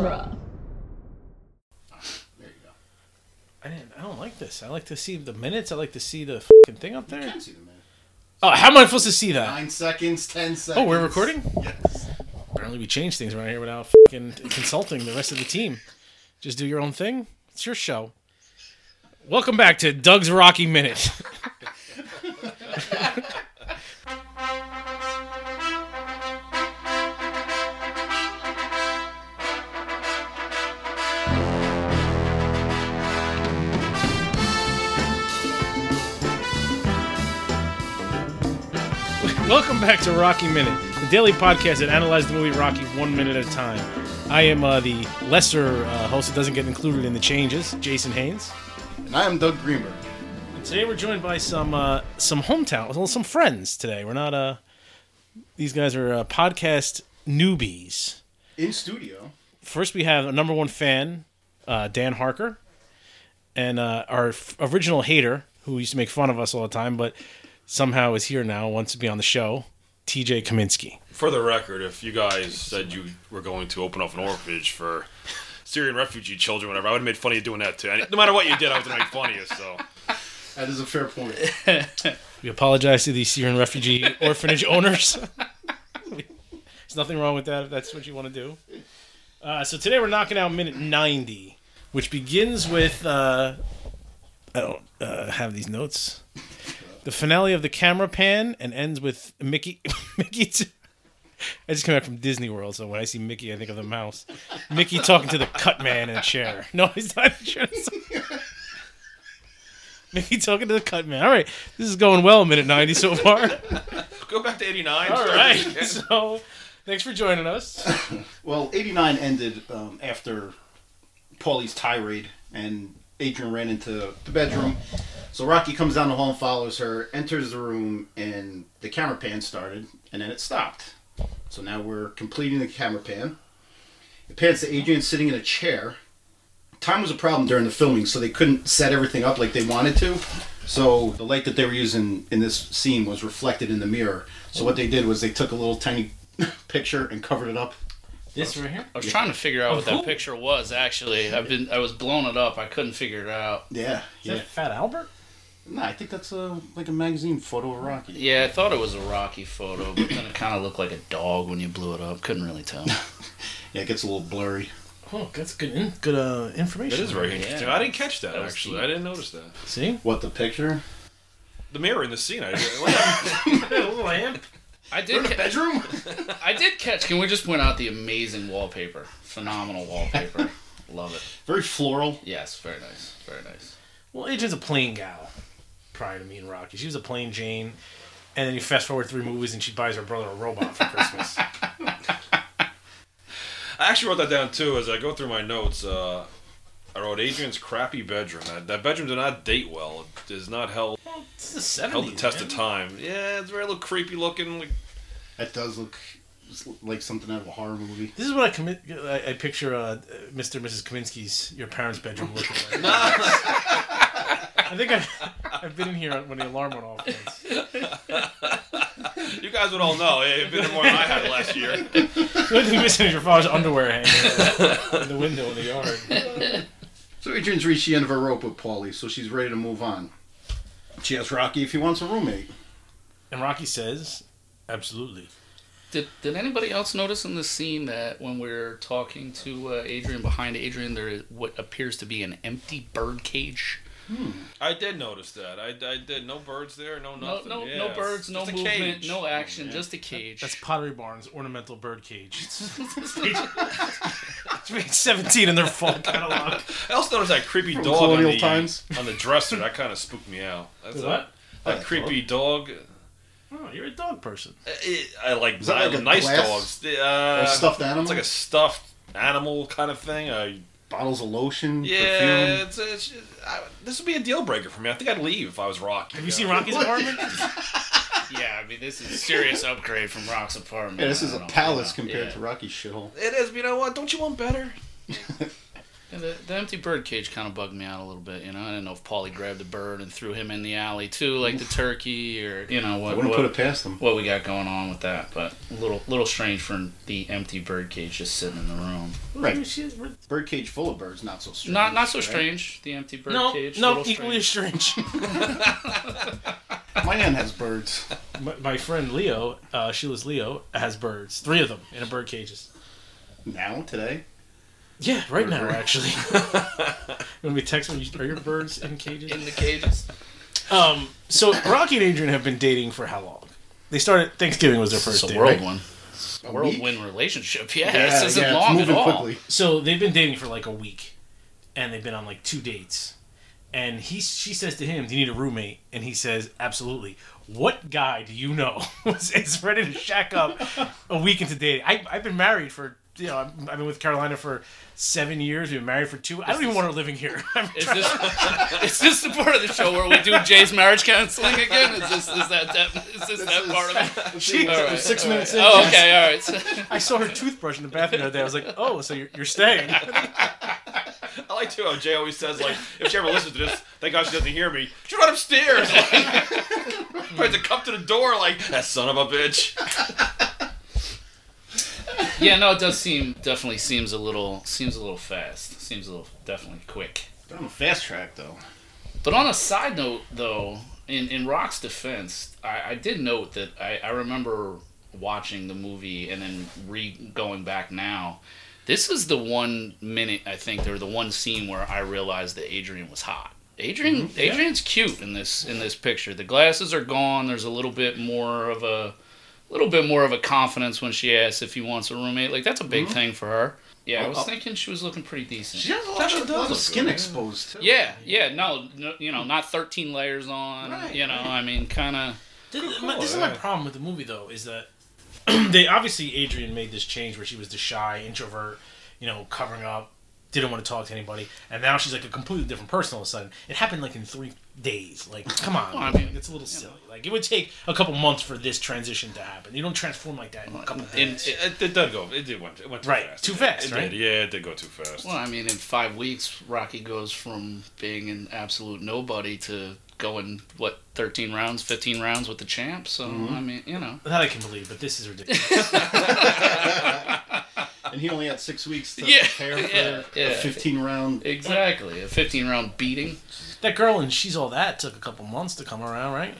genre. There you go. I didn't. I don't like this. I like to see the minutes. I like to see the fucking thing up You there. can see the minute. Oh, how am I supposed to see that? Nine seconds, ten seconds. Oh, we're recording. Yes. Apparently, we change things around here without fucking consulting the rest of the team. Just do your own thing. It's your show. Welcome back to Doug's Rocky Minute. Welcome back to Rocky Minute, the daily podcast that analyzes the movie Rocky one minute at a time. I am uh, the lesser uh, host that doesn't get included in the changes, Jason Haynes. And I am Doug Greenberg. And Today we're joined by some uh, some hometown, well, some friends. Today we're not uh these guys are uh, podcast newbies. In studio. First we have a number one fan, uh, Dan Harker, and uh, our f- original hater who used to make fun of us all the time, but somehow is here now, wants to be on the show. T.J. Kaminsky. For the record, if you guys said you were going to open up an orphanage for Syrian refugee children, whatever, I would have made fun of you doing that too. No matter what you did, I was going to make fun of you. So That is a fair point. We apologize to the Syrian refugee orphanage owners. There's nothing wrong with that if that's what you want to do. Uh, so today we're knocking out minute 90, which begins with uh, I don't uh, have these notes. The finale of the camera pan and ends with Mickey. Mickey. T- I just came back from Disney World, so when I see Mickey, I think of the mouse. Mickey talking to the cut man in a chair. No, he's not in a chair. Mickey talking to the cut man. All right, this is going well. Minute 90 so far. go back to '89. All right. So, thanks for joining us. Well, 89 ended um, after Paulie's tirade, and Adrian ran into the bedroom. So Rocky comes down the hall and follows her, enters the room, and the camera pan started, and then it stopped. So now we're completing the camera pan. It pans to Adrian sitting in a chair. Time was a problem during the filming, so they couldn't set everything up like they wanted to. So the light that they were using in this scene was reflected in the mirror. So what they did was they took a little tiny picture and covered it up. This right here. I was trying to figure out Of what who? that picture was. Actually, I've been I was blowing it up. I couldn't figure it out. Yeah, Is yeah. that Fat Albert? No, I think that's a like a magazine photo of Rocky. Yeah, I thought it was a Rocky photo, but then it kind of looked like a dog when you blew it up. Couldn't really tell. Yeah, it gets a little blurry. Oh, that's good. In, good uh, It information. is very Yeah. interesting. I didn't catch that, That actually. deep. I didn't notice that. See, What the picture? The mirror in the scene. I didn't. a little lamp. I did. Ca- bedroom. I did catch. Can we just point out the amazing wallpaper? Phenomenal wallpaper. Love it. Very floral. Yes, very nice. Very nice. Well, Adrian's a plain gal. Prior to me and Rocky, she was a plain Jane. And then you fast forward three movies, and she buys her brother a robot for Christmas. I actually wrote that down too as I go through my notes. Uh, I wrote Adrian's crappy bedroom. That, that bedroom did not date well. It is not held This is the held the test man. of time. Yeah, it's very little creepy looking. Like, That does look like something out of a horror movie. This is what I commit. I, I picture uh, Mr. and Mrs. Kaminsky's your parents' bedroom looking like. I think I've, I've been in here when the alarm went off. Once. you guys would all know. eh, You've been in more than I had last year. The only thing missing is your father's underwear hanging in the window in the yard. So Adrian's reached the end of her rope with Paulie, so she's ready to move on. She asks Rocky if he wants a roommate. And Rocky says, "Absolutely." Did Did anybody else notice in this scene that when we're talking to uh, Adrian behind Adrian, there is what appears to be an empty bird cage? I did notice that. I, I did. No birds there. No No, nothing. no, Yeah, no birds, no just movement, cage. no action, just a cage. That's Pottery Barn's ornamental bird cage. It's page, 17 in their fall catalog. I also noticed that creepy From dog on the, times. on the dresser. That kind of spooked me out. That's The what? That Oh, creepy dog. Oh, you're a dog person. It, I like, Is that I like like a nice glass dogs. Uh, or stuffed animal? It's like a stuffed animal kind of thing. I, Bottles of lotion, yeah, perfume. it's, it's I, this would be a deal breaker for me. I think I'd leave if I was Rocky. Have you seen Rocky's apartment? yeah, I mean, this is a serious upgrade from Rock's apartment. Yeah, this is a palace know, compared yeah. to Rocky's shithole. It is. But you know what? Don't you want better? Yeah, the, the empty bird cage kind of bugged me out a little bit. You know, I didn't know if Paulie grabbed the bird and threw him in the alley too, like the turkey, or you know what. I what wouldn't what, put it past them. what we got going on with that. But a little little strange for the empty bird cage just sitting in the room. Right. She's- Birdcage full of birds, not so strange. Not not so right? strange. The empty bird No, cage. no, little equally as strange. strange. My aunt has birds. my, my friend Leo, uh, Sheila's Leo, has birds. Three of them in a bird cages. Now, today? Yeah, right now actually. when we text them, are your birds in cages? in the cages. Um, so Rocky and Adrian have been dating for how long? They started Thanksgiving was their first It's a date, world right? one. A Whirlwind week? relationship. Yeah, this isn't yeah, it's long at all. quickly. So they've been dating for like a week, and they've been on like two dates. And he, she says to him, "Do you need a roommate?" And he says, "Absolutely." What guy do you know is ready to shack up a week into dating? I, I've been married for you know I've I've been with Carolina for seven years. We've been married for two. I don't even want her living here. I'm this is this the part of the show where we do Jay's marriage counseling again? Is this is that, that is this that part of it? She, All right, six all minutes right. in. Oh, okay, all right. So, I saw her toothbrush in the bathroom the other day. I was like, "Oh, so you're, you're staying?" I like too how Jay always says like, if she ever listens to this, thank God she doesn't hear me. She run upstairs. Like, tries to come to the door like that son of a bitch. Yeah, no, it does seem definitely seems a little seems a little fast. Seems a little definitely quick. They're on a fast track, though. But on a side note, though, in, in Rock's defense, I, I did note that I, I remember watching the movie and then re going back now. This is the one minute I think, or the one scene where I realized that Adrian was hot. Adrian, mm-hmm. Adrian's cute in this in this picture. The glasses are gone. There's a little bit more of a, little bit more of a confidence when she asks if he wants a roommate. Like that's a big mm-hmm. thing for her. Yeah, I was Oh, oh. thinking she was looking pretty decent. She has a lot, of, does lot of skin good, exposed, too. Yeah, yeah, no, no, you know, not 13 layers on. Right, you know, right. I mean, kind of. This, cool, this is my problem with the movie, though, is that they obviously Adrian made this change where she was the shy introvert, you know, covering up, didn't want to talk to anybody, and now she's like a completely different person all of a sudden. It happened like in three days. Like, come on, Well, I mean, it's a little silly. Like, it would take a couple months for this transition to happen. You don't transform like that in a couple In, days. It, it did go. It did went. It went too Right, fast. too fast, It right? did. Yeah, it did go too fast. well, I mean, in five weeks, Rocky goes from being an absolute nobody to going what 13 rounds, 15 rounds with the champ. So mm-hmm. I mean, you know, that I can believe, but this is ridiculous. And he only had six weeks to Yeah, prepare for yeah, yeah. a 15 round. exactly a 15 round beating. that girl and she's all that took a couple months to come around, right?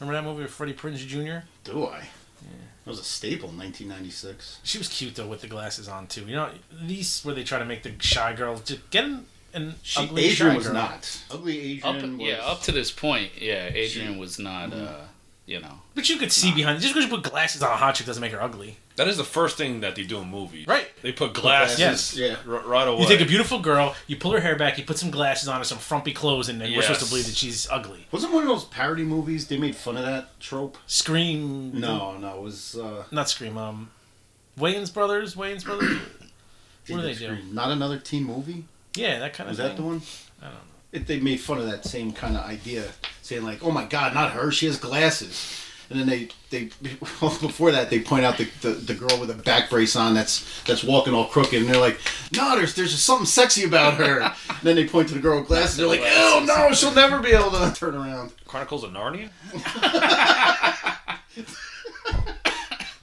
Remember that movie with Freddie Prinze Jr.? Do I? Yeah. That was a staple in 1996. She was cute though with the glasses on too. You know, these where they try to make the shy girl just get an, an She, ugly Adrian shy was girl. not. Ugly Up, Adrian was. yeah, up to this point, yeah, Adrian was not. uh You know, But you could see behind just because you put glasses on a hot chick doesn't make her ugly. That is the first thing that they do in movies. Right. They put glasses. Yes. Yeah. r- right away. You take a beautiful girl, you pull her hair back, you put some glasses on her, some frumpy clothes, and then we're supposed to believe that she's ugly. Wasn't one of those parody movies? They made fun of that trope. Scream. No, no, it was. Uh, Not Scream. Um, Wayans Brothers. Wayans Brothers. What do they do? Not another teen movie. yeah, that kind of Was thing. that the one? I don't know. It, they made fun of that same kind of idea, saying like, "Oh my God, not her! She has glasses." And then they, they well, before that they point out the, the, the girl with a back brace on that's that's walking all crooked, and they're like, "No, there's there's just something sexy about her." and then they point to the girl with glasses. They're like, "Oh no, she'll never be able to turn around." Chronicles of Narnia.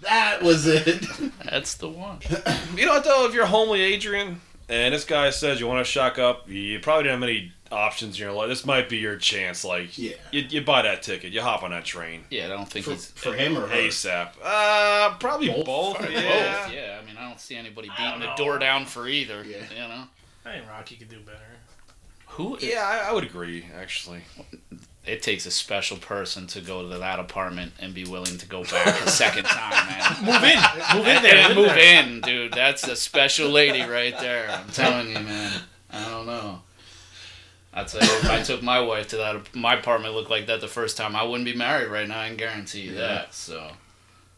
That was it. that's the one. You know what though? If you're homely Adrian, and this guy says you want to shock up, you probably don't have many options in your life. This might be your chance. Like, Yeah. you, you buy that ticket, you hop on that train. Yeah, I don't think for, he's for him or her. ASAP. Uh, probably both. Both? yeah. both. Yeah, I mean, I don't see anybody beating the door down for either. Yeah. You know, I think Rocky could do better. who? Yeah, I, I would agree. Actually, It takes a special person to go to that apartment and be willing to go back a second time, man. Move in. Move in there. And live move there. in, dude. That's a special lady right there. I'm telling you, man. I don't know. I'd say if I took my wife to that, my apartment looked like that the first time. I wouldn't be married right now. I can guarantee you that. So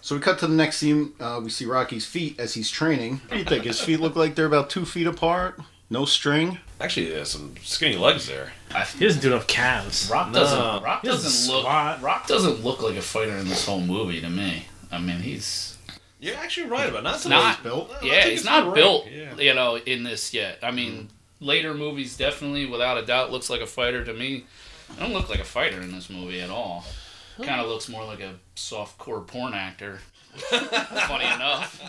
So we cut to the next scene. Uh, we see Rocky's feet as he's training. What do you think? His feet look like they're about two feet apart. No string. actually, there's some skinny legs there. He doesn't do enough calves. Rock No. doesn't. Rock doesn't doesn't look. squat. Rock doesn't look like a fighter in this whole movie to me. I mean, he's You're actually right about not. not built. Yeah, he's it's not right. built, Yeah. you know, in this yet. I mean, later movies, definitely, without a doubt, looks like a fighter to me. I don't look like a fighter in this movie at all. Kind of looks more like a soft-core porn actor. Funny enough.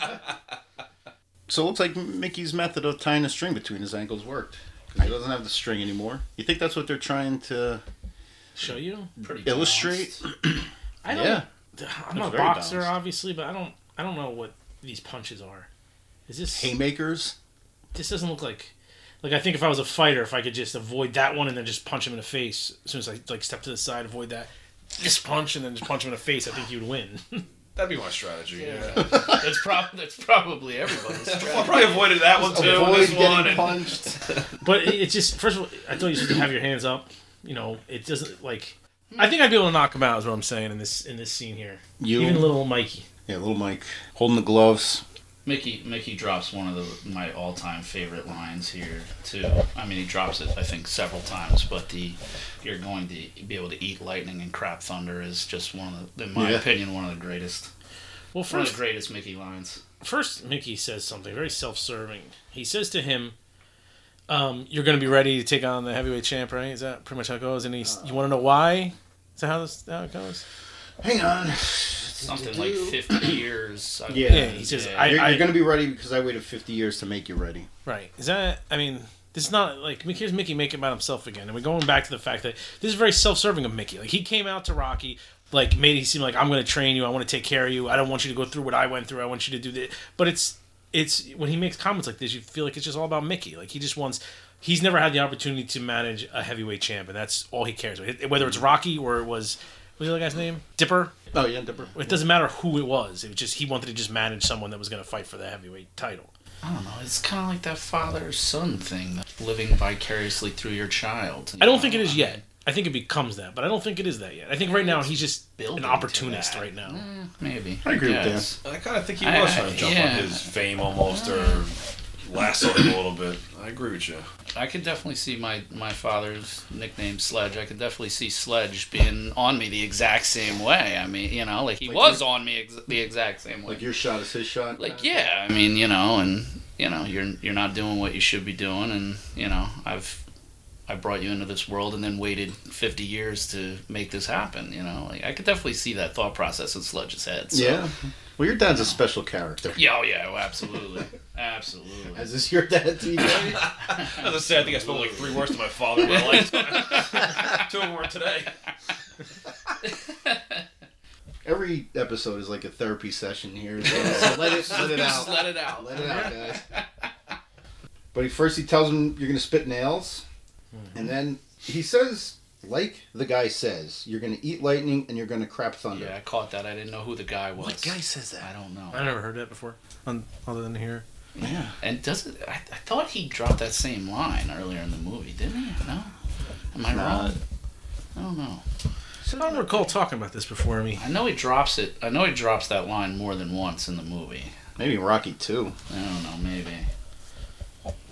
So it looks like Mickey's method of tying a string between his ankles worked. 'Cause he doesn't have the string anymore. You think that's what they're trying to Show you? Pretty illustrate? I don't. Yeah. I'm Looks a very boxer, balanced. obviously, but I don't. I don't know what these punches are. Is this? Haymakers? This doesn't look like. Like I think if I was a fighter, if I could just avoid that one and then just punch him in the face as soon as I like step to the side, avoid that, this punch and then just punch him in the face, I think you'd win. That'd be my strategy. Yeah. that's, prob- that's probably everybody's Strategy. I probably avoided that one too. Avoid This getting one. and- punched. but it, it's just first of all, I thought you should have your hands up. You know, it doesn't like. Hmm. I think I'd be able to knock him out. Is what I'm saying in this in this scene here. You, Even little Mikey. yeah, little Mike holding the gloves. Mickey Mickey drops one of the, my all time favorite lines here too. I mean, he drops it I think several times, but the you're going to be able to eat lightning and crap thunder is just one of the, in my Yeah. opinion, one of the greatest, Well, one of first the greatest Mickey lines. first Mickey says something very self-serving. He says to him, um, "You're going to be ready to take on the heavyweight champ, right? Is that pretty much how it goes?" And he's, "You want to know why?" Is that how this how it goes? Hang on. Something like fifty years. I- Yeah. Yeah, he says, Yeah. I, You're, you're going to be ready because I waited 50 years to make you ready. Right. Is that? I mean, this is not like here's Mickey making about himself again, and we're going back to the fact that this is very self-serving of Mickey. Like he came out to Rocky, like made it seem like I'm going to train you, I want to take care of you, I don't want you to go through what I went through, I want you to do this. But it's it's when he makes comments like this, you feel like it's just all about Mickey. Like he just wants. He's never had the opportunity to manage a heavyweight champ, and that's all he cares about. Whether it's Rocky or it was, what was the other guy's name? Dipper. Oh, yeah, Dipper. It doesn't matter who it was. It was just he wanted to just manage someone that was going to fight for the heavyweight title. I don't know. It's kind of like that father son thing, living vicariously through your child. I don't think it is yet. I think it becomes that, but I don't think it is that yet. I think right now he's just an opportunist right now. Eh, maybe. I agree with guess. I kind of think he I- was trying to jump yeah. on his fame almost, or lasso him a little bit. I agree with you. I could definitely see my, my father's nickname Sledge. I could definitely see Sledge being on me the exact same way. I mean, you know, like he Like was on me ex- the exact same way. Like your shot is his shot. Like, yeah, I mean, you know, and you know, you're you're not doing what you should be doing, and you know, I've I brought you into this world and then waited 50 years to make this happen. You know, like I could definitely see that thought process in Sledge's head. So. Yeah. Well, your dad's a special character. Yeah, oh yeah, oh, absolutely, absolutely. Is this your dad, TJ? As I say, I think I spoke like three words to my father in my lifetime. Two of them were today. Every episode is like a therapy session here. So let it, let it Just out. let it out. Let it out, guys. But he first he tells him you're gonna spit nails, mm-hmm. and then he says, like the guy says, you're gonna eat lightning and you're gonna crap thunder. Yeah, I caught that. I didn't know who the guy was. What guy says that? I don't know. I never heard that before, on, other than here. Yeah. And does it? I, I thought he dropped that same line earlier in the movie, didn't he? No. Am I wrong? I don't know. I don't recall talking about this before me. I know he drops it. I know he drops that line more than once in the movie. Maybe Rocky too. I don't know. Maybe.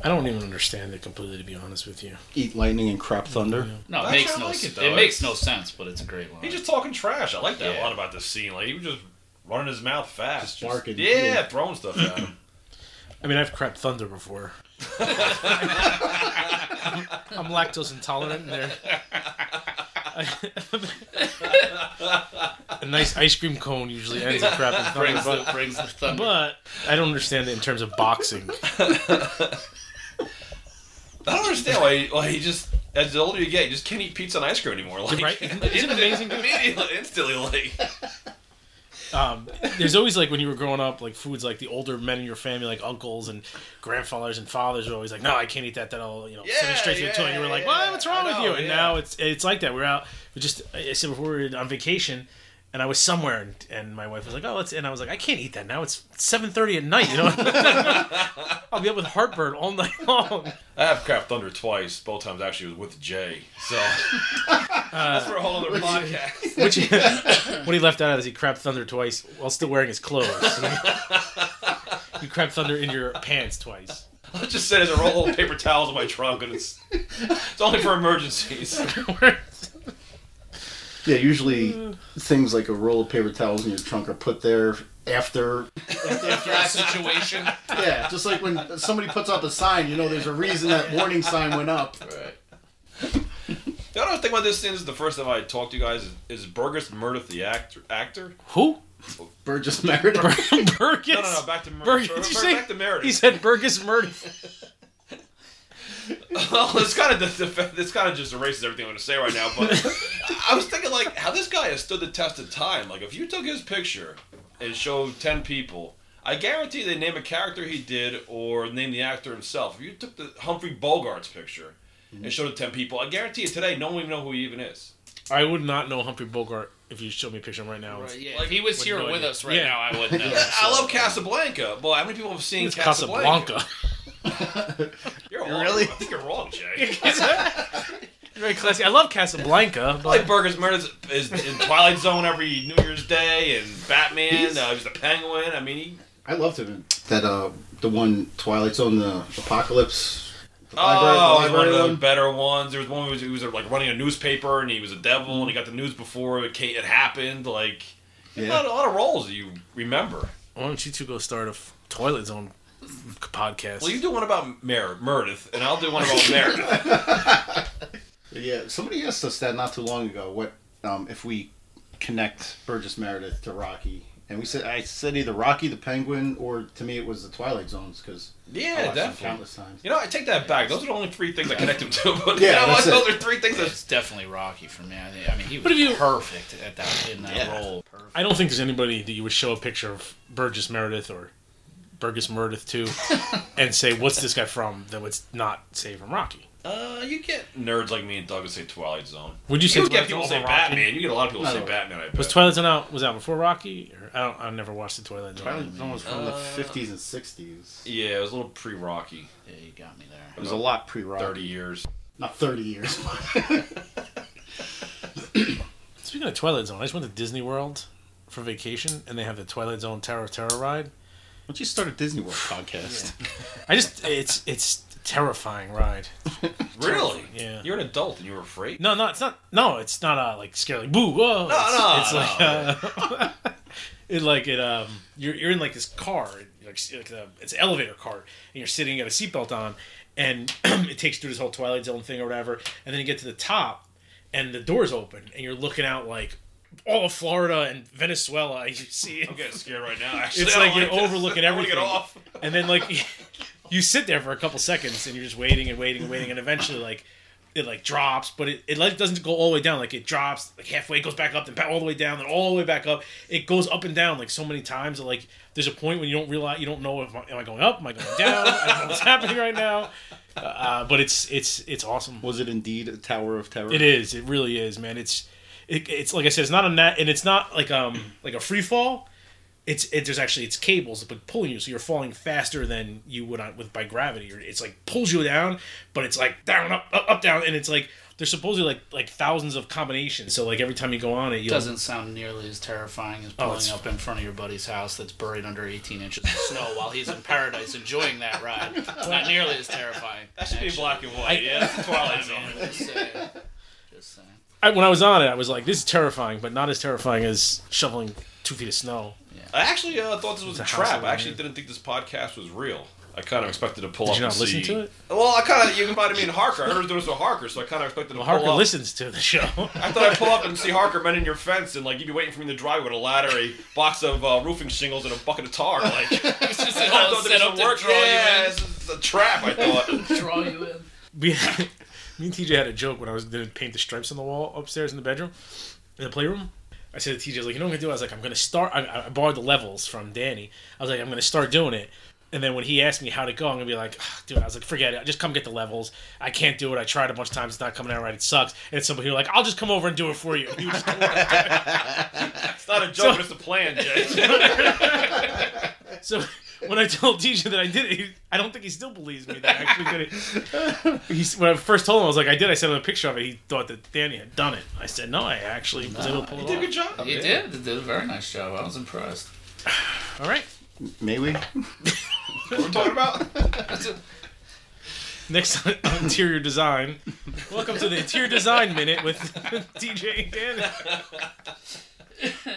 I don't even understand it completely, to be honest with you. Eat lightning and crap thunder. No, it Actually, makes I no. like s- it, it, makes no sense, but it's a great line. He's just talking trash. I like that Yeah. a lot about this scene. Like he was just running his mouth fast. Just barking. yeah, Yeah. throwing stuff at him. I mean, I've crap thunder before. I'm lactose intolerant, and they're a nice ice cream cone usually ends in crapping thunder. brings But, the brings the thunder. but I don't understand it in terms of boxing. I don't understand why. Why he just as the older you get, you just can't eat pizza and ice cream anymore. Like, Right? Isn't it amazing? Immediately, instantly, like Um, there's always like when you were growing up, like foods like the older men in your family, like uncles and grandfathers and fathers, were always like, "No, I can't eat that. That'll you know send me straight to the yeah, toilet." And you were like, yeah, "What? What's wrong I with you?" And yeah. now it's it's like that. We're out. We just I said before we were on vacation, and I was somewhere, and, and my wife was like, "Oh, let's," and I was like, "I can't eat that now. It's seven thirty at night. You know, I'll be up with heartburn all night long." I have Craft Thunder twice. Both times actually was with Jay. So that's for a whole other podcast. Which what he left out of is he crapped thunder twice while still wearing his clothes. you crapped thunder in your pants twice. I'll just say there's a roll of paper towels in my trunk, and it's it's only for emergencies. Yeah, usually things like a roll of paper towels in your trunk are put there after After a situation. yeah, just like when somebody puts up a sign, you know, there's a reason that warning sign went up. Right. The other thing about this thing is the first time I talked to you guys is, is Burgess Meredith the actor? Actor? Who? Burgess Meredith. Burgess. No, no, no. Back to Mer- Burgess. Bur- Did you Bur- say- back to Meredith. He said Burgess murdered. well, it's kind of it's kind of just erases everything I'm going to say right now. But I was thinking like how this guy has stood the test of time. Like if you took his picture and showed ten people, I guarantee they name a character he did or name the actor himself. If you took the Humphrey Bogart's picture and mm-hmm. showed it to ten people, I guarantee you today no one even know who he even is. I would not know Humphrey Bogart if you showed me a picture of him right now. Right, yeah. Like, if he was here no with idea. us right Yeah. now, I wouldn't know. I love Casablanca. Boy, how many people have seen It's Casablanca? Casablanca. You're wrong. Really? I think you're wrong, Jay. Very classy. I love Casablanca, but Like Burgess Meredith is in Twilight Zone every New Year's Day and Batman. He's- Uh, he was the Penguin. I mean, he, I loved him in that uh the one Twilight Zone, the Apocalypse. The oh, library- the he was one of the one. better ones. There was one who was, he was like running a newspaper and he was a devil and he got the news before it, came, it happened. Like a, lot, a lot of roles that you remember. why don't you two go start a f- Twilight Zone podcast? Well, you do one about Mer- Meredith and I'll do one about Meredith. Yeah, somebody asked us that not too long ago. What um, if we connect Burgess Meredith to Rocky? And we said I said either Rocky the Penguin or to me it was the Twilight Zones because Yeah, definitely. countless times. You know, I take that back. Those are the only three things I connect him to. But Yeah, you know what? that's it. Those are three things that It's definitely Rocky for me. I, I mean, he was But if you- perfect at that in that Yeah. role. Perfect. I don't think there's anybody that you would show a picture of Burgess Meredith or Burgess Meredith too, and say, "What's this guy from?" That would not say from Rocky. Uh, you get nerds like me and Doug that say Twilight Zone. Would you say You get Twilight people Zone say over Rocky? Batman. You get a lot of people No, say. Batman. I bet. Was Twilight Zone out? Was out before Rocky? Or, I don't. I never watched the Twilight Zone. Twilight Zone was from the Uh, fifties and sixties. yeah, it was a little pre-Rocky. Yeah, you got me there. It was a lot pre-Rocky. Thirty years. not thirty years. Speaking of Twilight Zone, I just went to Disney World for vacation, and they have the Twilight Zone Tower of Terror ride. Why don't you start a Disney World podcast? I just it's it's terrifying ride. Really? Yeah. You're an adult and you were afraid. No, no, it's not. No, it's not uh, like scary. Like boo, whoa. No, it's, no, It's no. like uh, it like it um. You're you're in like this car, like, like a, it's an elevator cart, and you're sitting, you got a seatbelt on, and it takes you through this whole Twilight Zone thing or whatever, and then you get to the top, and the doors open, and you're looking out like all of Florida and Venezuela. You see, I'm getting scared right now. Actually, It's like you're this. overlooking everything. Get off. and then like you sit there for a couple seconds and you're just waiting and waiting and waiting and eventually like it like drops but it, it like doesn't go all the way down like it drops like halfway goes back up then back all the way down then all the way back up it goes up and down like so many times that like there's a point when you don't realize you don't know if am I going up am I going down I don't know what's happening right now uh, but it's it's it's awesome Was it indeed a Tower of Terror? it is. It really is, man. It's it, it's like I said, it's not a net, and it's not like um like a free fall. It's it, there's actually it's cables like pulling you, so you're falling faster than you would on, with by gravity. Or it's like pulls you down, but it's like down up up, up down, and it's like there's supposedly like like thousands of combinations. So like every time you go on it, you Doesn't sound nearly as terrifying as pulling it's- up in front of your buddy's house that's buried under 18 inches of snow while he's in paradise enjoying that ride. Not nearly as terrifying. That should be black and white. yeah, that's the Twilight Zone. I mean, just saying. Just saying. I, when I was on it, I was like, this is terrifying, but not as terrifying as shoveling two feet of snow. I actually uh, thought this was It's a a trap. I actually didn't think this podcast was real. I kind of expected to pull Did up you not and listen see. to it? Well, I kind of you invited me in Harker. I heard there was a Harker, so I kind of expected to Well, pull Harker up. listens to the show. I thought I'd pull up and see Harker mending your fence, and like you'd be waiting for me in the driveway with a ladder, a box of uh, roofing shingles, and a bucket of tar. Like It's just I thought there was up some work. draw Yeah, you this is a trap. I thought. Draw you in. we, me and TJ had a joke when I was going to paint the stripes on the wall upstairs in the bedroom, in the playroom. I said to TJ, I was like, you know what I'm going to do? I was like, I'm going to start. I, I borrowed the levels from Danny. I was like, I'm going to start doing it. And then when he asked me how to go, I'm to be like, "Ah, dude, I was like, forget it. Just come get the levels. I can't do it. I tried a bunch of times. It's not coming out right. It sucks. And somebody who like, I'll just come over and do it for you. Would just come over and do it. It's not a joke, it's a plan, Jay. So when I told TJ that I did it, he, I don't think he still believes me that I actually did it. He's, when I first told him, I was like, I did. I sent him a picture of it. He thought that Danny had done it. I said, no, I actually was able to pull You did a off. good job. He did. He did a very nice job. I was impressed. All right. May we? What we're talking about? Next on interior design. Welcome to the interior design minute with DJ and Dan.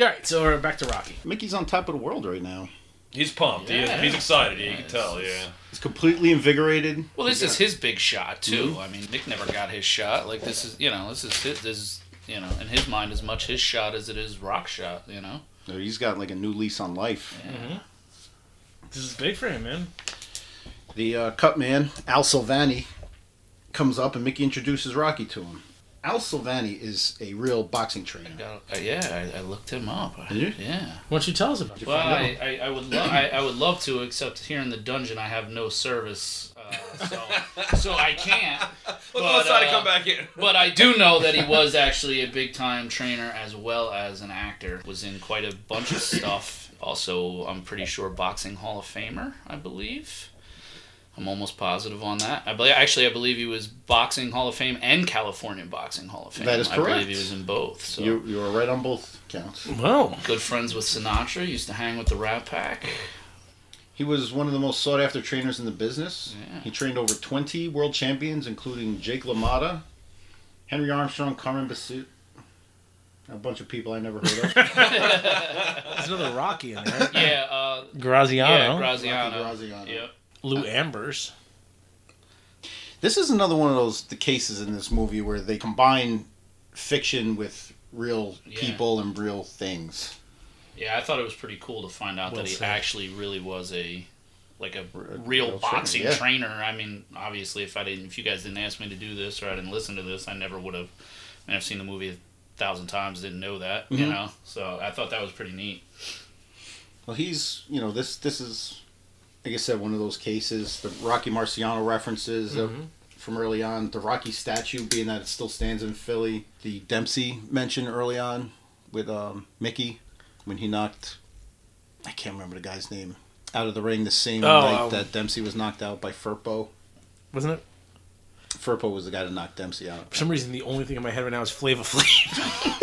All right, so we're back to Rocky. Mickey's on top of the world right now. He's pumped. He is, he's excited. You can tell. Yeah. He's completely invigorated. Well, this is his big shot too. Mm-hmm. I mean, Nick never got his shot. Like this is, you know, this is his, this is, you know, in his mind as much his shot as it is Rock's shot. You know. He's got like a new lease on life. Yeah, This is big for him, man. The uh, cut man, Al Silvani, comes up and Mickey introduces Rocky to him. Al Silvani is a real boxing trainer. Got, uh, yeah, I, I looked him up. Did you? Yeah. Why don't you tell us about it? Well, I, I, I would lo- I, I would love to, except here in the dungeon I have no service, uh, so so I can't. Let's But, go outside and uh, come back in. But I do know that he was actually a big time trainer as well as an actor. Was in quite a bunch of stuff. Also, I'm pretty sure boxing Hall of Famer, I believe. I'm almost positive on that. I believe actually I believe he was boxing Hall of Fame and California Boxing Hall of Fame. That is correct. I believe correct. he was in both. So You you were right on both counts. Well, good friends with Sinatra. Used to hang with the Rat Pack. He was one of the most sought after trainers in the business. Yeah. He trained over 20 world champions, including Jake LaMotta, Henry Armstrong, Carmen Basit, a bunch of people I never heard of. there's another Rocky in there. Yeah, uh, Graziano, yeah, Graziano. Rocky Graziano. Yep. Lou Ambers. This is another one of those the cases in this movie where they combine fiction with real Yeah. people and real things. Yeah, I thought it was pretty cool to find out Well that he said. actually really was a like a a real real boxing trainer, yeah. trainer. I mean, obviously, if I didn't, if you guys didn't ask me to do this or I didn't listen to this, I never would have. I mean, I've seen the movie a thousand times, didn't know that, you Mhm. know. So I thought that was pretty neat. Well, he's you know this this is like I said one of those cases the Rocky Marciano references uh, Mhm. from early on the Rocky statue being that it still stands in Philly the Dempsey mentioned early on with um, Mickey when he knocked I can't remember the guy's name out of the ring the same Oh, night um, that Dempsey was knocked out by Firpo. Wasn't it? Firpo was the guy that knocked Dempsey out. For some reason, the only thing in my head right now is Flava Flav.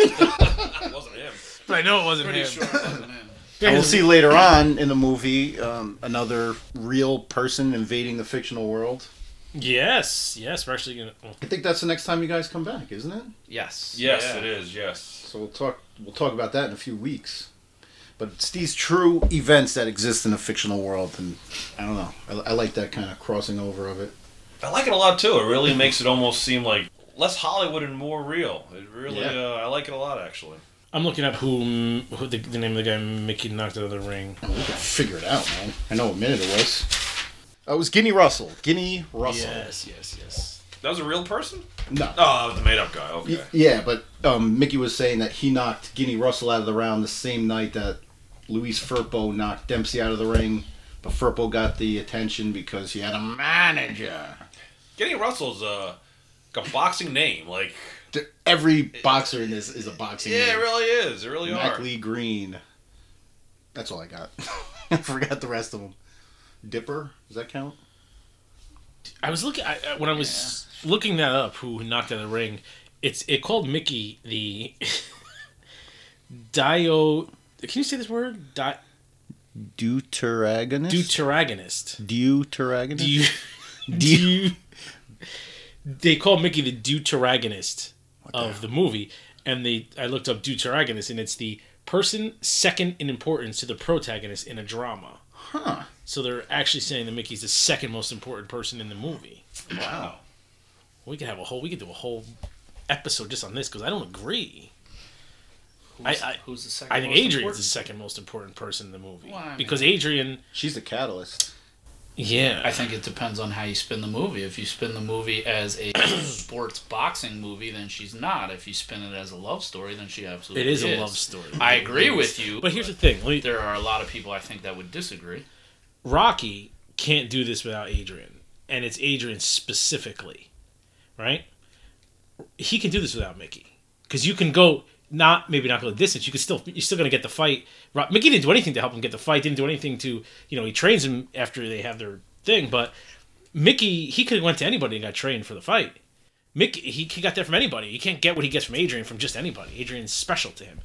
It wasn't him. but I know it wasn't Pretty him. sure it wasn't him. Yeah, And we'll see later on in the movie um, another real person invading the fictional world. Yes, yes, we're actually gonna. Well, I think that's the next time you guys come back, isn't it? Yes. Yes, Yeah. it is. Yes. So we'll talk. We'll talk about that in a few weeks. But it's these true events that exist in a fictional world, and I don't know. I, I like that kind of crossing over of it. I like it a lot too. It really makes it almost seem like less Hollywood and more real. It really. Yeah. Uh, I like it a lot actually. I'm looking up who, who the, the name of the guy Mickey knocked out of the ring. Oh, we gotta figure it out, man. I know what minute it was. Oh, it was Guinea Russell. Guinea Russell. Yes, yes, yes. That was a real person. No. Oh, that was the made-up guy. Okay. Y- Yeah, but um, Mickey was saying that he knocked Guinea Russell out of the round the same night that Luis Firpo knocked Dempsey out of the ring. But Firpo got the attention because he had a manager. Guinea Russell's uh, like a boxing name. Like, Th- Every boxer in this is a boxing. yeah, it really is. It really Mac are. Lee Green. That's all I got. I forgot the rest of them. Dipper, does that count? I was looking I, I- when I was looking that up. Who knocked out of the ring? It's it called Mickey the Dio. Can you say this word? Di, Deuteragonist. deuteragonist. Deuteragonist. Do you, do they call Mickey the deuteragonist of the movie, and they I looked up deuteragonist, and it's the person second in importance to the protagonist in a drama. Huh. So they're actually saying that Mickey's the second most important person in the movie. Wow. We could have a whole we could do a whole episode just on this because I don't agree. Who's, I- I- who's the second? I think most Adrian's important? the second most important person in the movie Well, I mean- because Adrian, She's the catalyst. Yeah, I think it depends on how you spin the movie. If you spin the movie as a sports boxing movie, then she's not. If you spin it as a love story, then she absolutely is It is a love story. I agree with you. But here's the thing: me- there are a lot of people I think that would disagree. Rocky can't do this without Adrian, and it's Adrian specifically, right? He can do this without Mickey because you can go not maybe not go the distance. You can still you're still gonna get the fight. Ro- Mickey didn't do anything to help him get the fight. Didn't do anything to you know he trains him after they have their thing. But Mickey he could have went to anybody and got trained for the fight. Mickey he, he got that from anybody. He can't get what he gets from Adrian from just anybody. Adrian's special to him.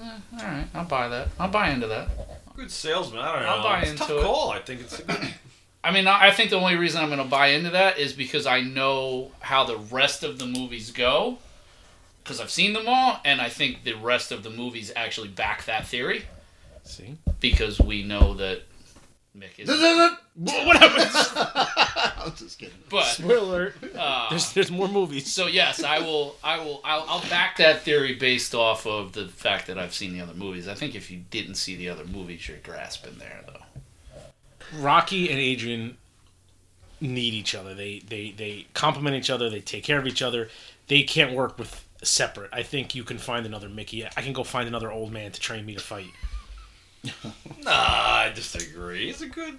Eh, all right, I'll buy that. I'll buy into that. Good salesman. I don't know. I'll buy it's a tough it. call. I think it's a good. I mean, I I think the only reason I'm going to buy into that is because I know how the rest of the movies go. Because I've seen them all, and I think the rest of the movies actually back that theory See, because we know that Mick is. what happens? I'm just kidding. But Spoiler alert. uh, There's there's more movies. so yes, I will. I will. I'll, I'll back that theory based off of the fact that I've seen the other movies. I think if you didn't see the other movies, you're grasping there though. Rocky and Adrian need each other. They they they complement each other. They take care of each other. They can't work with separate. I think you can find another Mickey. I can go find another old man to train me to fight. Nah, I disagree. He's a good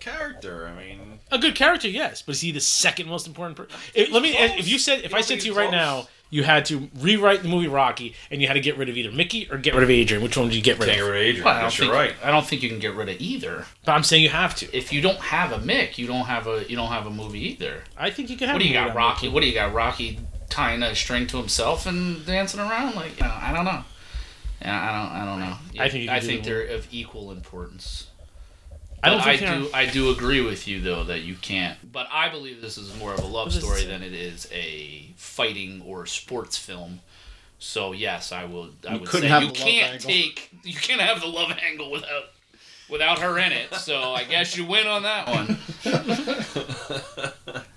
character. I mean, A good character, yes, but is he the second most important person? Let me. close. If you said, if You I said to you right close? now, you had to rewrite the movie Rocky, and you had to get rid of either Mickey or get rid of Adrian. Which one did you get rid can't get of? rid of Adrian. Well, I I don't guess think. you're right. I don't think you can get rid of either. But I'm saying you have to. If you don't have a Mick, you don't have a you don't have a movie either. I think you can have. What do you a movie got, Rocky? Mickey. What do you got, Rocky tying a string to himself and dancing around? Like, you know, I don't know. Yeah, I don't. I don't know. I think I think they're of equal importance. I don't think I do. I do agree with you though that you can't. But I believe this is more of a love story than it is a fighting or sports film. So yes, I will. I You would couldn't say have you can't take. You can't have the love angle without without her in it. So I guess you win on that one.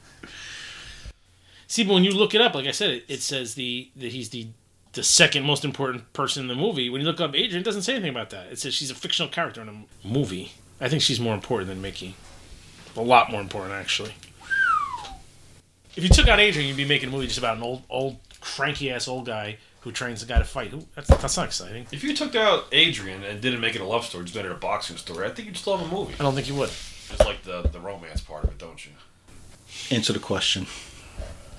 See, but when you look it up, like I said, it, it says the that he's the the second most important person in the movie. When you look up Adrian, it doesn't say anything about that. It says she's a fictional character in a movie. I think she's more important than Mickey. A lot more important, actually. If you took out Adrian, you'd be making a movie just about an old, old, cranky ass old guy who trains a guy to fight. Who, that's that's not exciting. If you took out Adrian and didn't make it a love story, just made it a boxing story, I think you'd still have a movie. I don't think you would. Just like the the romance part of it, don't you? Answer the question.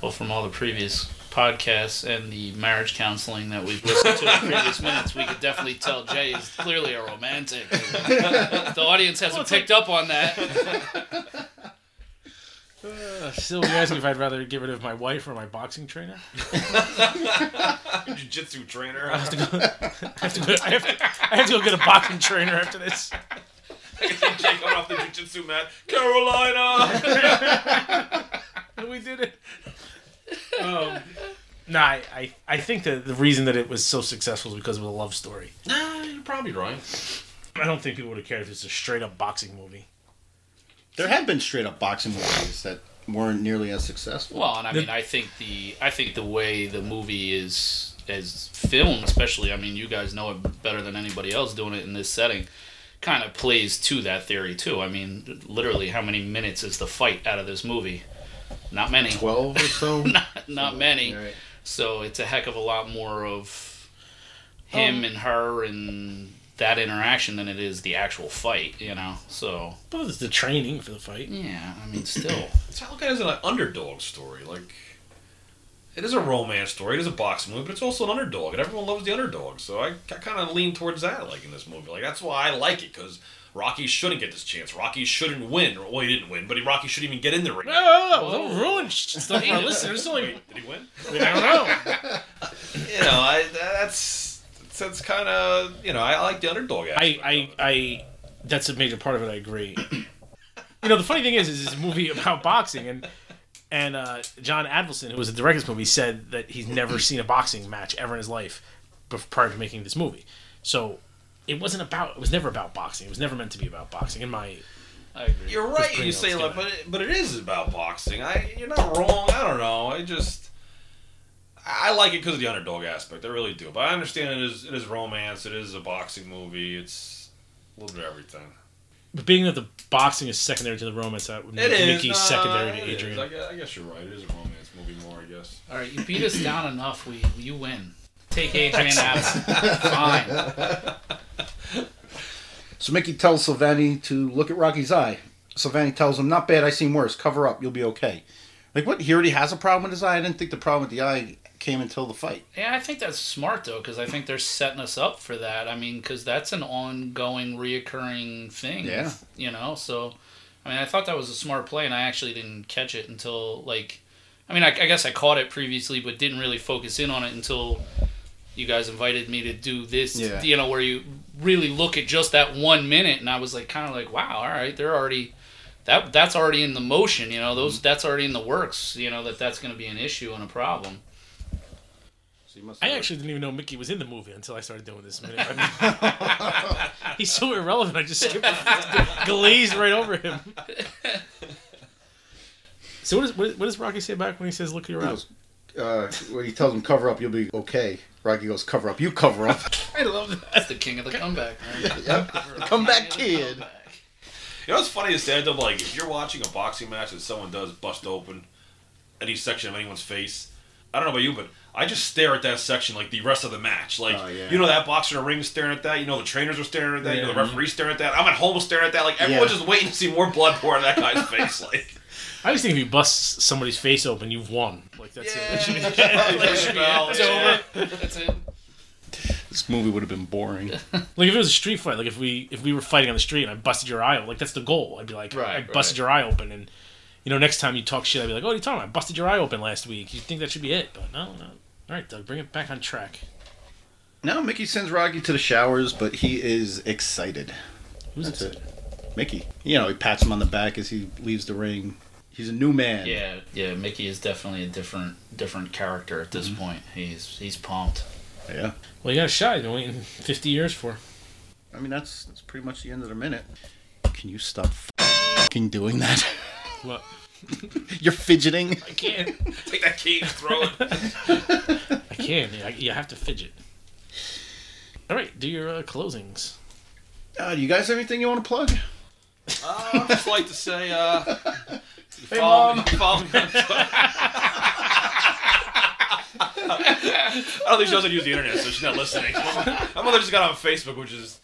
Well, from all the previous podcasts and the marriage counseling that we've listened to in previous minutes, we could definitely tell Jay is clearly a romantic. The audience hasn't picked up on that. Uh, still, you asking if I'd rather get rid of my wife or my boxing trainer? Jiu-jitsu trainer. I have to go. I have to go. I have to, I have to go get a boxing trainer after this. I can see Jake coming off the jiu-jitsu mat. Carolina. we did it. Um, nah, I, I, I think that the reason that it was so successful is because of the love story. nah, you're probably right. I don't think people would have cared if it's a straight up boxing movie. There have been straight up boxing movies that weren't nearly as successful. Well, and I The- mean, I think the I think the way the movie is as filmed, especially, I mean, you guys know it better than anybody else doing it in this setting, kind of plays to that theory too. I mean, literally, how many minutes is the fight out of this movie? Not many. Twelve or so. Not, not many. Right. So it's a heck of a lot more of him Um, and her and that interaction than it is the actual fight, you know. So But it's the training for the fight. yeah, I mean, still. It's I look at it as an underdog story. Like, it is a romance story. It is a boxing movie, but it's also an underdog, and everyone loves the underdog. So I, I kind of lean towards that, like in this movie. Like that's why I like it because Rocky shouldn't get this chance. Rocky shouldn't win. Well, he didn't win, but he, Rocky shouldn't even get in the ring. No, no, no, don't ruin stuff for our listeners. Only, Wait, did he win? I don't know. You know, I that's that's kind of you know I like the underdog. I, aspect I, of. I, that's a major part of it. I agree. you know, the funny thing is, is this movie about boxing, and and uh, John Avildsen, who was the director of this movie, said that he's never seen a boxing match ever in his life prior to making this movie. So it wasn't about. It was never about boxing. It was never meant to be about boxing. In my, I agree. You're right. You say like, but it, but it is about boxing. I you're not wrong. I don't know. I just I like it because of the underdog aspect. I really do. But I understand it is it is romance. It is a boxing movie. It's a little bit of everything. But being that the boxing is secondary to the romance, that would make Mickey nah, secondary to. Adrian. I guess, I guess you're right. It is a romance movie more. I guess. All right, you beat us down enough. We you win. Take Adrian out. Fine. So Mickey tells Silvani to look at Rocky's eye. Silvani tells him, "Not bad. I seen worse. Cover up. You'll be okay." Like what? He already has a problem with his eye. I didn't think the problem with the eye came until the fight. Yeah, I think that's smart though, because I think they're setting us up for that. I mean, because that's an ongoing, reoccurring thing. Yeah. You know, so I mean, I thought that was a smart play, and I actually didn't catch it until like, I mean, I, I guess I caught it previously, but didn't really focus in on it until you guys invited me to do this. Yeah. You know, where you really look at just that one minute, and I was like, kind of like, wow, all right, they're already. That, that's already in the motion, you know. Those mm-hmm. that's already in the works, you know. That that's going to be an issue and a problem. So you must I actually didn't even know Mickey was in the movie until I started doing this. Minute. I mean, he's so irrelevant. I just skipped, glazed right over him. So what, is, what, what does Rocky say back when he says, "Look, you're He out"? uh, when he tells him cover up, you'll be okay. Rocky goes, cover up, you cover up. I love that. That's the king of the comeback. Man. yep. Comeback kid. You know what's funny is stand up like if you're watching a boxing match and someone does bust open any section of anyone's face. I don't know about you, but I just stare at that section like the rest of the match. Like Oh, yeah. you know that boxer in the ring is staring at that. You know the trainers are staring at that. You know the Yeah. referee's staring at that. I'm at home staring at that. Like everyone's Yeah. just waiting to see more blood pour out of that guy's face. Like I always think if you bust somebody's face open, you've won. Like that's it. That Yeah. that should. It's Yeah. over. That's it. This movie would have been boring. Like if it was a street fight, like if we if we were fighting on the street and I busted your eye, open, like that's the goal. I'd be like, Right, I busted right. your eye open, and you know, next time you talk shit, I'd be like, oh, what are you talking about? I busted your eye open last week. You think that should be it? But no, no. All right, Doug, bring it back on track. now Mickey sends Rocky to the showers, but he is excited. Who's That's it? it. Mickey. You know, he pats him on the back as he leaves the ring. He's a new man. Yeah, yeah. Mickey is definitely a different different character at this mm-hmm. point. He's he's pumped. Yeah. Well, you got a shot. You've been waiting 50 years for. I mean, that's that's pretty much the end of the minute. Can you stop fucking doing that? What? You're fidgeting. I can't. take that key and throw it. I can. Yeah, you have to fidget. All right, do your uh, closings. Uh, do you guys have anything you want to plug? Uh, I'd just like to say, uh, you Hey, follow Mom. Me, follow me on Twitter. I don't think she doesn't use the internet, so she's not listening. My mother just got on Facebook, which is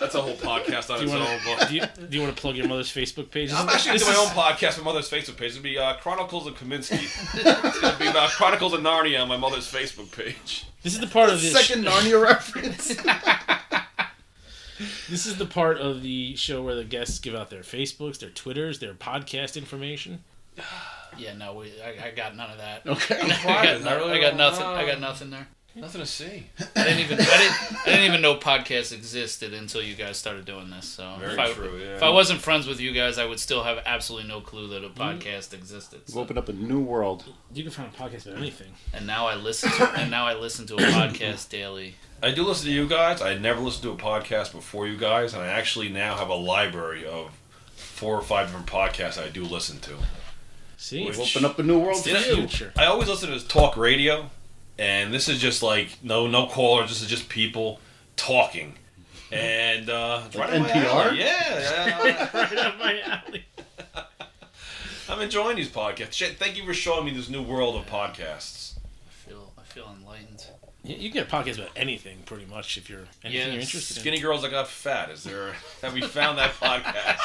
that's a whole podcast on Do its you own. want But to do you, do you want to plug your mother's Facebook page? I'm actually This doing my is- own podcast. My mother's Facebook page. It'll be uh, Chronicles of Kaminsky. it's gonna be about Chronicles of Narnia on my mother's Facebook page. This is the part of the Second Narnia reference. This is the part of the show where the guests give out their Facebooks, their Twitters, their podcast information. Yeah, no, we, I, I got none of that. okay. I got, Private, no- I really I got nothing. know. I got nothing there. Nothing to see. I didn't even. I didn't. I didn't even know podcasts existed until you guys started doing this. So Very if I, true, yeah. If I wasn't friends with you guys, I would still have absolutely no clue that a podcast existed. We've So. opened up a new world. You can find a podcast about anything. And now I listen. To, and now I listen to a podcast daily. I do listen to you guys. I never listened to a podcast before you guys, and I actually now have a library of four or five different podcasts I do listen to. See, Which- We've opened up a new world it's for you. future. I always listen to talk radio, and this is just like no no callers. This is just people talking, and uh, it's Like right NPR? Yeah, yeah. right up my alley. I'm enjoying these podcasts. Shit, thank you for showing me this new world of podcasts. I feel. I feel enlightened. You, you can get a podcast about anything, pretty much, if you're anything Yeah, you're interested in. Skinny girls that got fat. Is there? Have we found that podcast?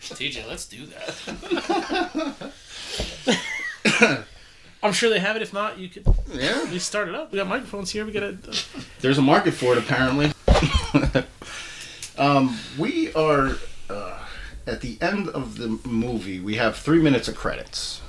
TJ, let's do that. I'm sure they have it. If not, you could Yeah. at least start it up. We got microphones here. We got a. There's a market for it, apparently. um, we are uh, at the end of the movie. We have three minutes of credits,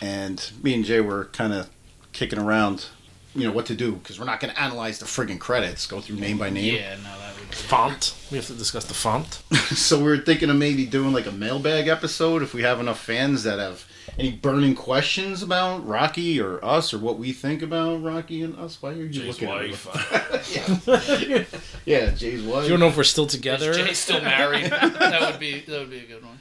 and me and Jay were kind of kicking around, you know, what to do because we're not going to analyze the friggin' credits, go through name by name. Yeah, no, that would. Be, font. We have to discuss the font. so we were thinking of maybe doing like a mailbag episode if we have enough fans that have any burning questions about Rocky or us or what we think about Rocky and us. Why are you Jay's looking at me? wife. Yeah, Jay's wife. You don't know if we're still together. Is Jay still married? that would be. That would be a good one.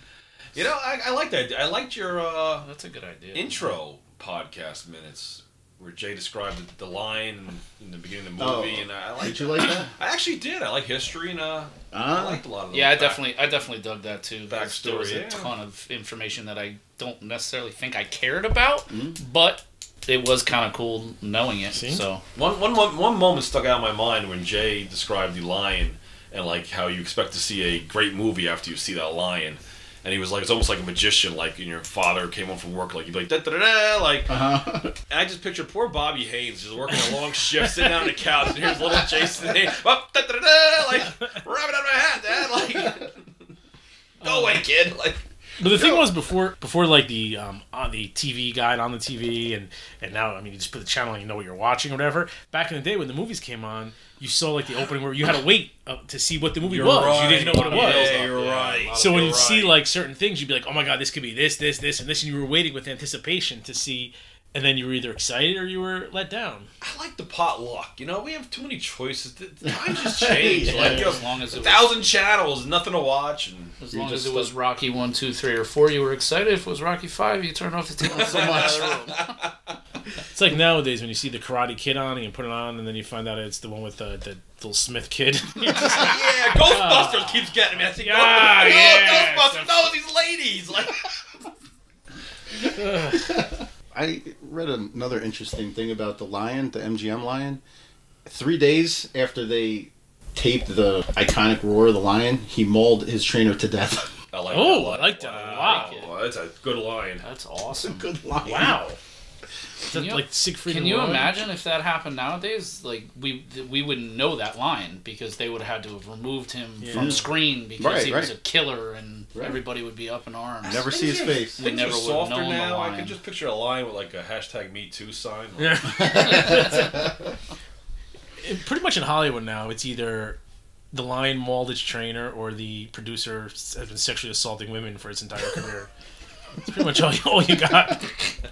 You know, I, I like that. I liked your uh, That's a good idea. intro podcast minutes where Jay described the, the line in the beginning of the Oh. movie, and I, I Did liked you like that? I actually did. I like history, and uh, I Ah, liked a lot of. Yeah, I back- definitely, I definitely dug that too. because There Backstory, was a yeah. ton of information that I don't necessarily think I cared about, Mm-hmm. but it was kind of cool knowing it. See? So One, one, one, one moment stuck out in my mind when Jay described the lion and like how you expect to see a great movie after you see that lion. And he was like, it's almost like a magician, like when your father came home from work, like you'd be like, da da da da, like. uh-huh. And I just picture poor Bobby Haynes just working a long shift, sitting down on the couch, and here's little Jason Haynes, up, da da da da, like, rub it on my hat, Dad, like, go away, kid, like. But the thing was before before like the um on the TV guide on the TV and and now I mean you just put the channel and you know what you're watching or whatever. Back in the day when the movies came on, you saw like the opening where you had to wait uh, to see what the movie was. You didn't know what it was. Yeah, you're right. So when You're you'd see like certain things, you'd be like, "Oh my god, this could be this, this, this, and this," and you were waiting with anticipation to see and then you were either excited or you were let down. I like the potluck. You know, we have too many choices. The the times just changed. Yeah. Like, As long as a it was- thousand channels, nothing to watch, and As You long as it was Rocky one, two, three, or four, you were excited. If it was Rocky five, you turned off the TV so much. It's like nowadays when you see the Karate Kid on and you put it on, and then you find out it's the one with the, the little Smith kid. yeah, Ghostbusters keeps getting me. I think, Ah, oh, yeah, Ghostbusters, no, these ladies, like. I read another interesting thing about the lion, the MGM lion. Three days after they taped the iconic roar of the lion, he mauled his trainer to death. I like Oh, that. I like that a lot. Wow, that's a good line. That's awesome. Good lion. wow. Is that Can you- like Siegfried Can and you Roy? imagine if that happened nowadays? Like we we wouldn't know that line because they would have had to have removed him Yeah. from screen because Right, he was a killer and Right. everybody would be up in arms. Never see his face. We Things never are would've softer the now. I can just picture a line with like a hashtag Me Too sign. Yeah. It- Pretty much in Hollywood now, it's either the lion mauled its trainer or the producer has been sexually assaulting women for its entire career. That's pretty much all you, all you got.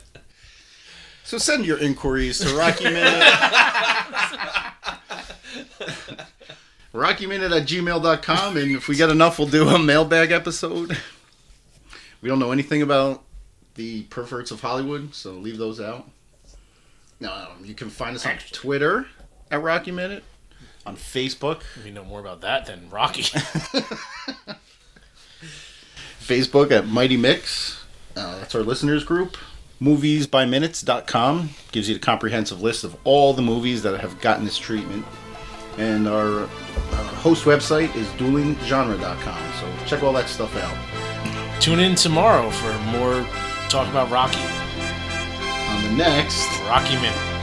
So send your inquiries to Rocky Minute. Rocky Minute at gmail.com, and if we get enough, we'll do a mailbag episode. We don't know anything about the perverts of Hollywood, so leave those out. No, um, you can find us on Twitter at Rocky Minute, on Facebook, We know more about that than Rocky. Facebook at Mighty Mix. Uh, that's our listeners group. Moviesbyminutes.com gives you the comprehensive list of all the movies that have gotten this treatment. And our uh, host website is duelinggenre.com. So check all that stuff out. Tune in tomorrow for more talk about Rocky. On the next Rocky Minute.